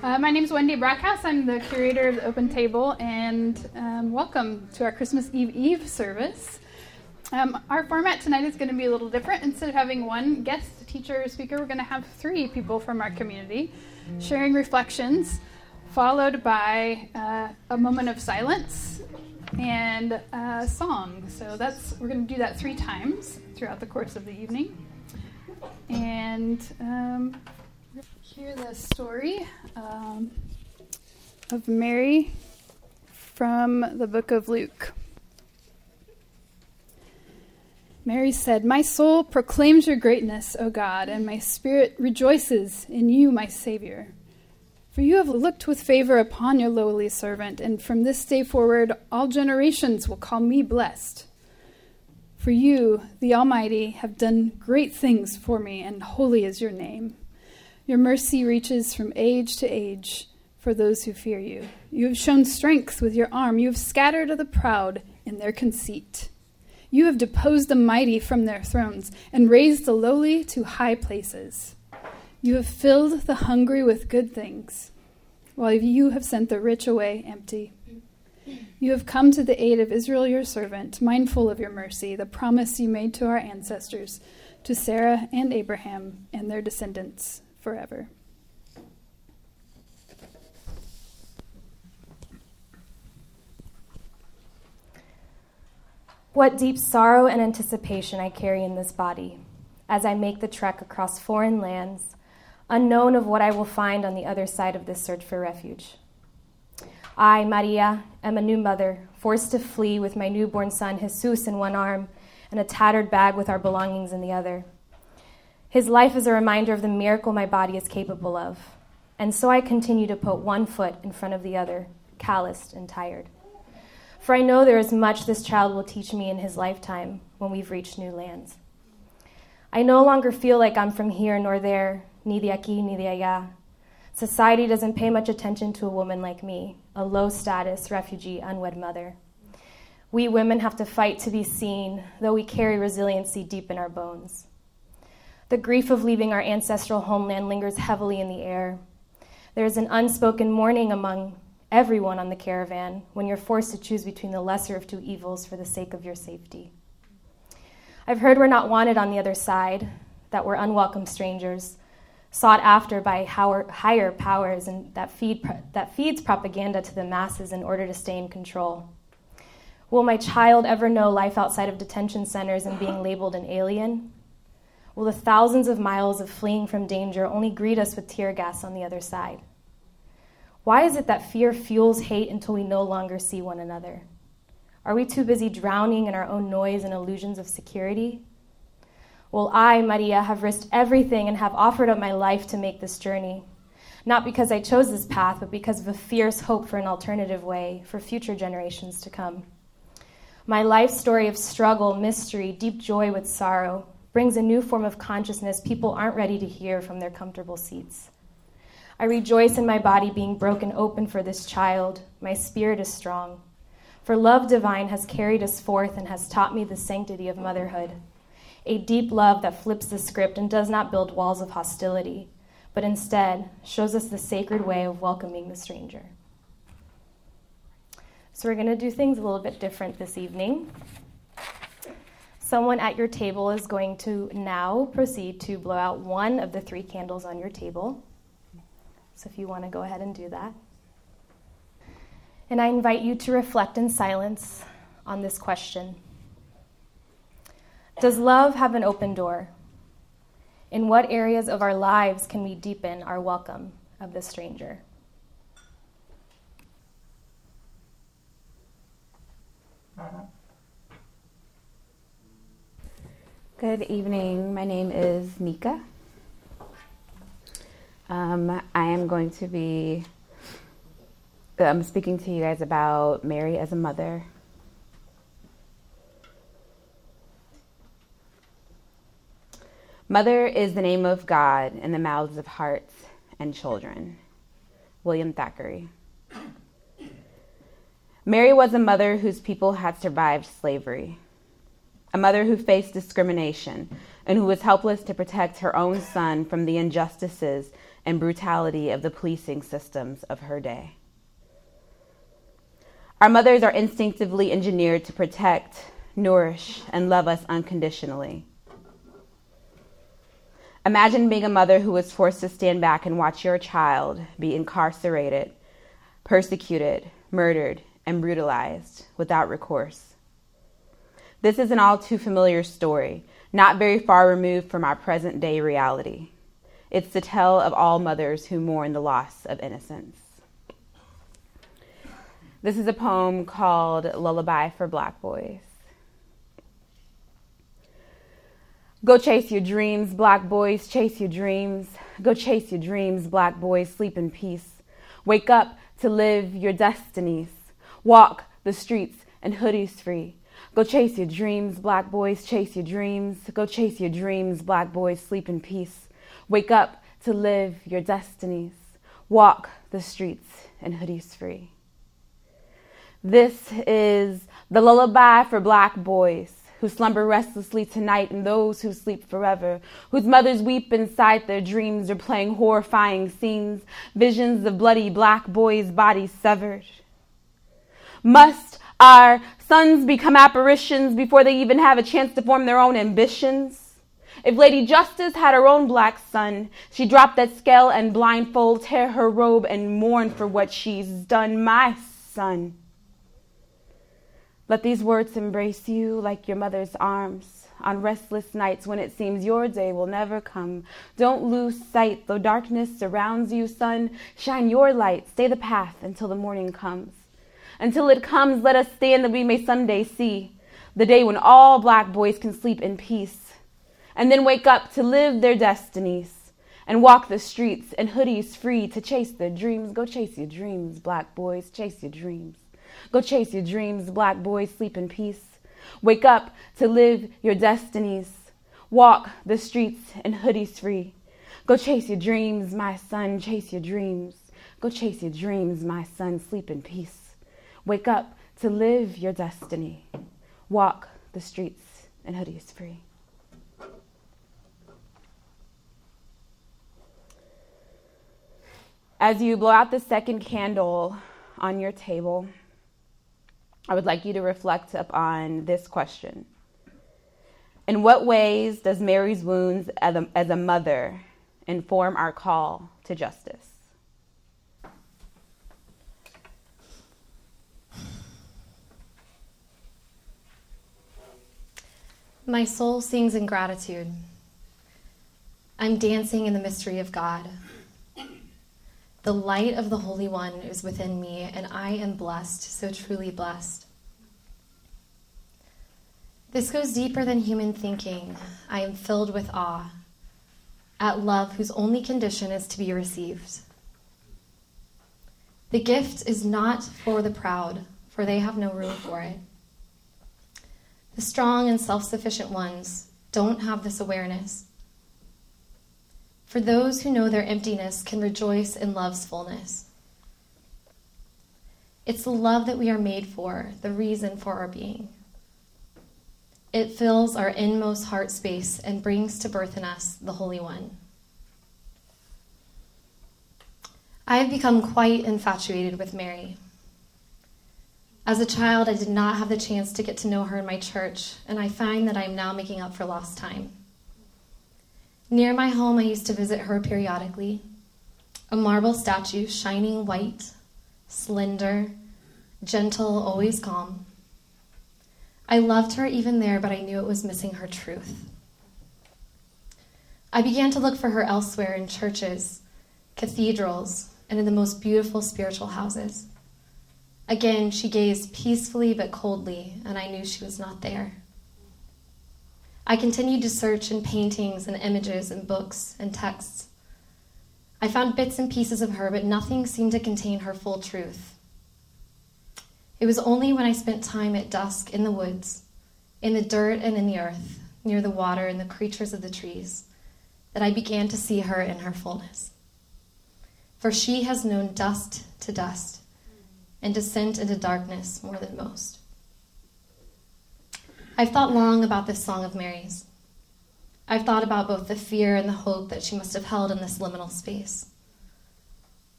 Uh, my name is Wendy Brackhouse. I'm the curator of the Open Table, and um, welcome to our Christmas Eve Eve service. Um, our format tonight is going to be a little different. Instead of having one guest teacher or speaker, we're going to have three people from our community sharing reflections, followed by uh, a moment of silence and a song. So that's we're going to do that three times throughout the course of the evening. And um, hear the story um, of Mary from the book of Luke. Mary said, My soul proclaims your greatness, O God, and my spirit rejoices in you, my Savior. For you have looked with favor upon your lowly servant, and from this day forward all generations will call me blessed. For you, the Almighty, have done great things for me, and holy is your name. Your mercy reaches from age to age for those who fear you. You have shown strength with your arm. You have scattered the proud in their conceit. You have deposed the mighty from their thrones and raised the lowly to high places. You have filled the hungry with good things, while you have sent the rich away empty. You have come to the aid of Israel, your servant, mindful of your mercy, the promise you made to our ancestors, to Sarah and Abraham and their descendants forever. What deep sorrow and anticipation I carry in this body as I make the trek across foreign lands, unknown of what I will find on the other side of this search for refuge. I, Maria, am a new mother, forced to flee with my newborn son Jesus in one arm and a tattered bag with our belongings in the other. His life is a reminder of the miracle my body is capable of, and so I continue to put one foot in front of the other, calloused and tired. For I know there is much this child will teach me in his lifetime when we've reached new lands. I no longer feel like I'm from here nor there, ni de aquí ni de allá. Society doesn't pay much attention to a woman like me, a low status refugee, unwed mother. We women have to fight to be seen, though we carry resiliency deep in our bones. The grief of leaving our ancestral homeland lingers heavily in the air. There is an unspoken mourning among everyone on the caravan when you're forced to choose between the lesser of two evils for the sake of your safety. I've heard we're not wanted on the other side, that we're unwelcome strangers, sought after by higher powers, and that, feed, that feeds propaganda to the masses in order to stay in control. Will my child ever know life outside of detention centers and being labeled an alien? Will the thousands of miles of fleeing from danger only greet us with tear gas on the other side? Why is it that fear fuels hate until we no longer see one another? Are we too busy drowning in our own noise and illusions of security? Well, I, Maria, have risked everything and have offered up my life to make this journey. Not because I chose this path, but because of a fierce hope for an alternative way for future generations to come. My life story of struggle, mystery, deep joy with sorrow brings a new form of consciousness people aren't ready to hear from their comfortable seats. I rejoice in my body being broken open for this child. My spirit is strong. For love divine has carried us forth and has taught me the sanctity of motherhood. A deep love that flips the script and does not build walls of hostility, but instead shows us the sacred way of welcoming the stranger. So, we're going to do things a little bit different this evening. Someone at your table is going to now proceed to blow out one of the three candles on your table. So if you want to go ahead and do that. And I invite you to reflect in silence on this question Does love have an open door? In what areas of our lives can we deepen our welcome of the stranger? Uh-huh. Good evening. My name is Nika. Um, I am going to be um, speaking to you guys about Mary as a mother. Mother is the name of God in the mouths of hearts and children. William Thackeray. Mary was a mother whose people had survived slavery, a mother who faced discrimination and who was helpless to protect her own son from the injustices and brutality of the policing systems of her day. Our mothers are instinctively engineered to protect, nourish, and love us unconditionally. Imagine being a mother who was forced to stand back and watch your child be incarcerated, persecuted, murdered, and brutalized without recourse. This is an all too familiar story, not very far removed from our present day reality. It's the tale of all mothers who mourn the loss of innocence. This is a poem called Lullaby for Black Boys. Go chase your dreams, black boys, chase your dreams. Go chase your dreams, black boys, sleep in peace. Wake up to live your destinies. Walk the streets and hoodies free. Go chase your dreams, black boys, chase your dreams. Go chase your dreams, black boys, sleep in peace. Wake up to live your destinies. Walk the streets in hoodies free. This is the lullaby for black boys who slumber restlessly tonight and those who sleep forever, whose mothers weep inside their dreams, are playing horrifying scenes, visions of bloody black boys' bodies severed. Must our sons become apparitions before they even have a chance to form their own ambitions? If Lady Justice had her own black son, she'd drop that scale and blindfold, tear her robe, and mourn for what she's done. My son. Let these words embrace you like your mother's arms on restless nights when it seems your day will never come. Don't lose sight, though darkness surrounds you, son. Shine your light, stay the path until the morning comes. Until it comes, let us stand that we may someday see the day when all black boys can sleep in peace and then wake up to live their destinies and walk the streets and hoodies free to chase their dreams. Go chase your dreams, black boys, chase your dreams. Go chase your dreams, black boys, sleep in peace. Wake up to live your destinies. Walk the streets in hoodies free. Go chase your dreams, my son, chase your dreams. Go chase your dreams, my son, sleep in peace. Wake up to live your destiny. Walk the streets in hoodies free. As you blow out the second candle on your table, I would like you to reflect upon this question. In what ways does Mary's wounds as a, as a mother inform our call to justice? My soul sings in gratitude. I'm dancing in the mystery of God. The light of the Holy One is within me, and I am blessed, so truly blessed. This goes deeper than human thinking. I am filled with awe at love whose only condition is to be received. The gift is not for the proud, for they have no room for it. The strong and self sufficient ones don't have this awareness. For those who know their emptiness can rejoice in love's fullness. It's the love that we are made for, the reason for our being. It fills our inmost heart space and brings to birth in us the Holy One. I have become quite infatuated with Mary. As a child, I did not have the chance to get to know her in my church, and I find that I am now making up for lost time. Near my home, I used to visit her periodically. A marble statue, shining white, slender, gentle, always calm. I loved her even there, but I knew it was missing her truth. I began to look for her elsewhere in churches, cathedrals, and in the most beautiful spiritual houses. Again, she gazed peacefully but coldly, and I knew she was not there. I continued to search in paintings and images and books and texts. I found bits and pieces of her, but nothing seemed to contain her full truth. It was only when I spent time at dusk in the woods, in the dirt and in the earth, near the water and the creatures of the trees, that I began to see her in her fullness. For she has known dust to dust and descent into darkness more than most. I've thought long about this Song of Mary's. I've thought about both the fear and the hope that she must have held in this liminal space.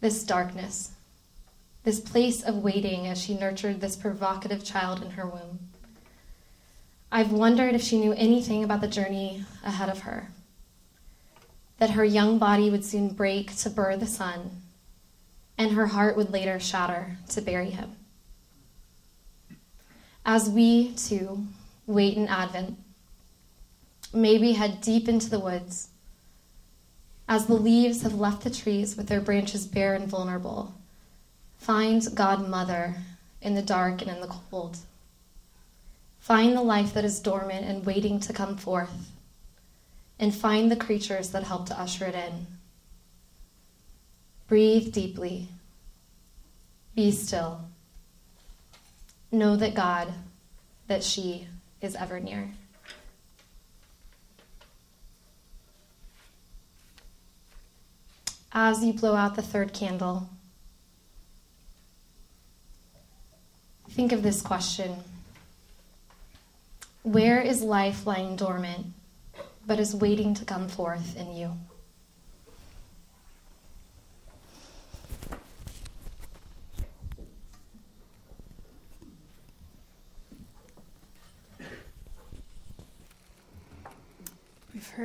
This darkness, this place of waiting as she nurtured this provocative child in her womb. I've wondered if she knew anything about the journey ahead of her. That her young body would soon break to birth the son, and her heart would later shatter to bury him. As we, too, wait in Advent, maybe head deep into the woods. As the leaves have left the trees with their branches bare and vulnerable, find God Mother in the dark and in the cold. Find the life that is dormant and waiting to come forth, and find the creatures that help to usher it in. Breathe deeply. Be still. Know that God, that she is ever near. as you blow out the third candle, think of this question Where is life lying dormant, but is waiting to come forth in you?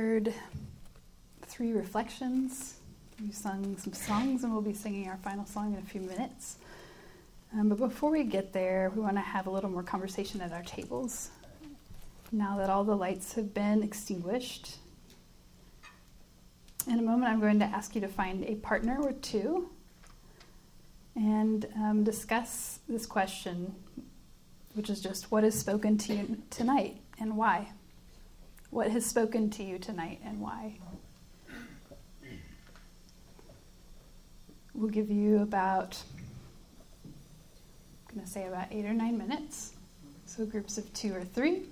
Heard three reflections we sung some songs and we'll be singing our final song in a few minutes. Um, but before we get there, we want to have a little more conversation at our tables. Now that all the lights have been extinguished, in a moment I'm going to ask you to find a partner or two and um, discuss this question, which is just what is spoken to you tonight and why? What has spoken to you tonight and why? We'll give you about, I'm going to say about eight or nine minutes. So groups of two or three.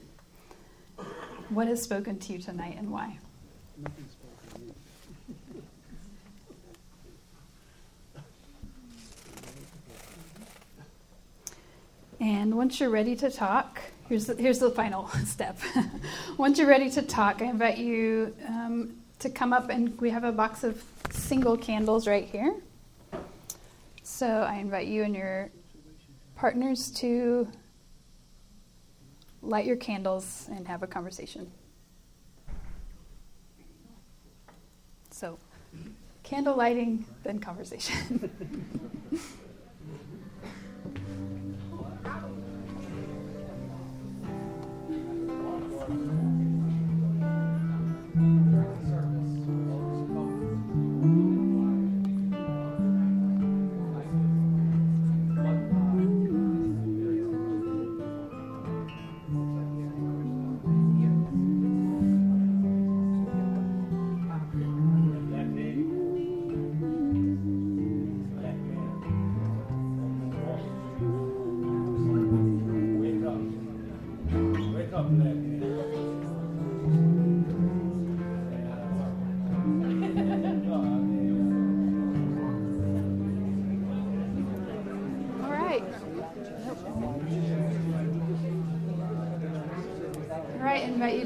What has spoken to you tonight and why? And once you're ready to talk, here's the, here's the final step. once you're ready to talk, I invite you um, to come up and we have a box of single candles right here. So I invite you and your partners to light your candles and have a conversation. So, candle lighting, then conversation.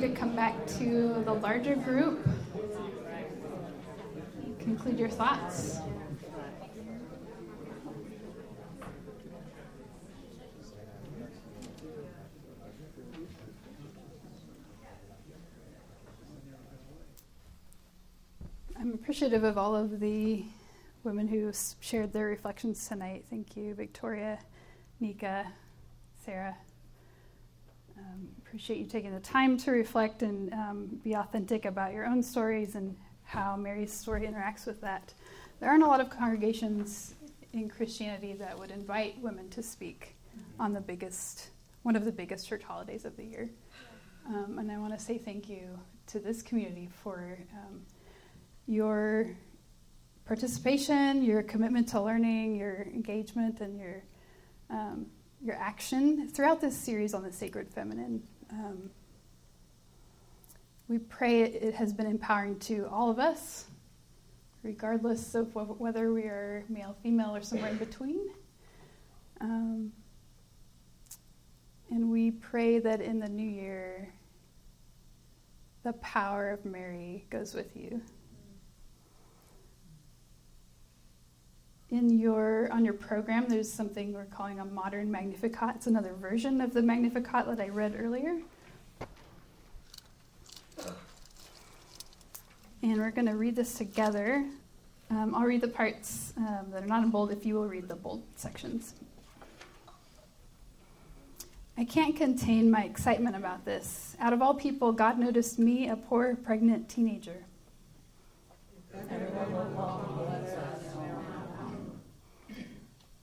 to come back to the larger group. Conclude your thoughts. I'm appreciative of all of the women who shared their reflections tonight. Thank you, Victoria, Nika, Sarah. Um, appreciate you taking the time to reflect and um, be authentic about your own stories and how Mary's story interacts with that. There aren't a lot of congregations in Christianity that would invite women to speak on the biggest, one of the biggest church holidays of the year. Um, and I want to say thank you to this community for um, your participation, your commitment to learning, your engagement, and your um, your action throughout this series on the sacred feminine. Um, we pray it has been empowering to all of us, regardless of whether we are male, female, or somewhere in between. Um, and we pray that in the new year, The power of Mary goes with you. In your on your program, there's something we're calling a modern Magnificat. It's another version of the Magnificat that I read earlier. And we're going to read this together. Um, I'll read the parts um, that are not in bold if you will read the bold sections. I can't contain my excitement about this. Out of all people, God noticed me, a poor pregnant teenager.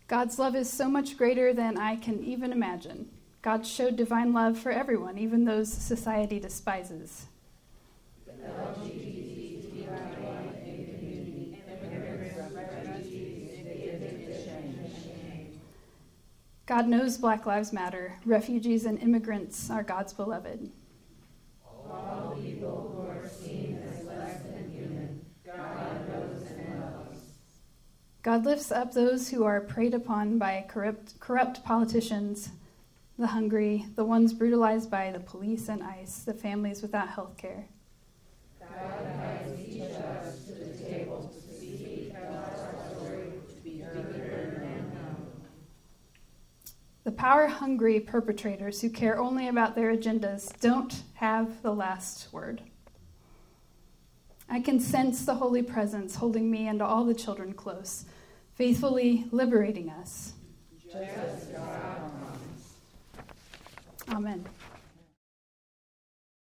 God's love is so much greater than I can even imagine. God showed divine love for everyone, even those society despises. God knows Black Lives Matter. Refugees and immigrants are God's beloved. All people who are seen as less than human, God knows and loves. God lifts up those who are preyed upon by corrupt, corrupt politicians, the hungry, the ones brutalized by the police and ICE, the families without health care. God invites each of us to the table to speak story, to be heard the power hungry perpetrators who care only about their agendas don't have the last word. I can sense the holy presence holding me and all the children close, faithfully liberating us. Amen.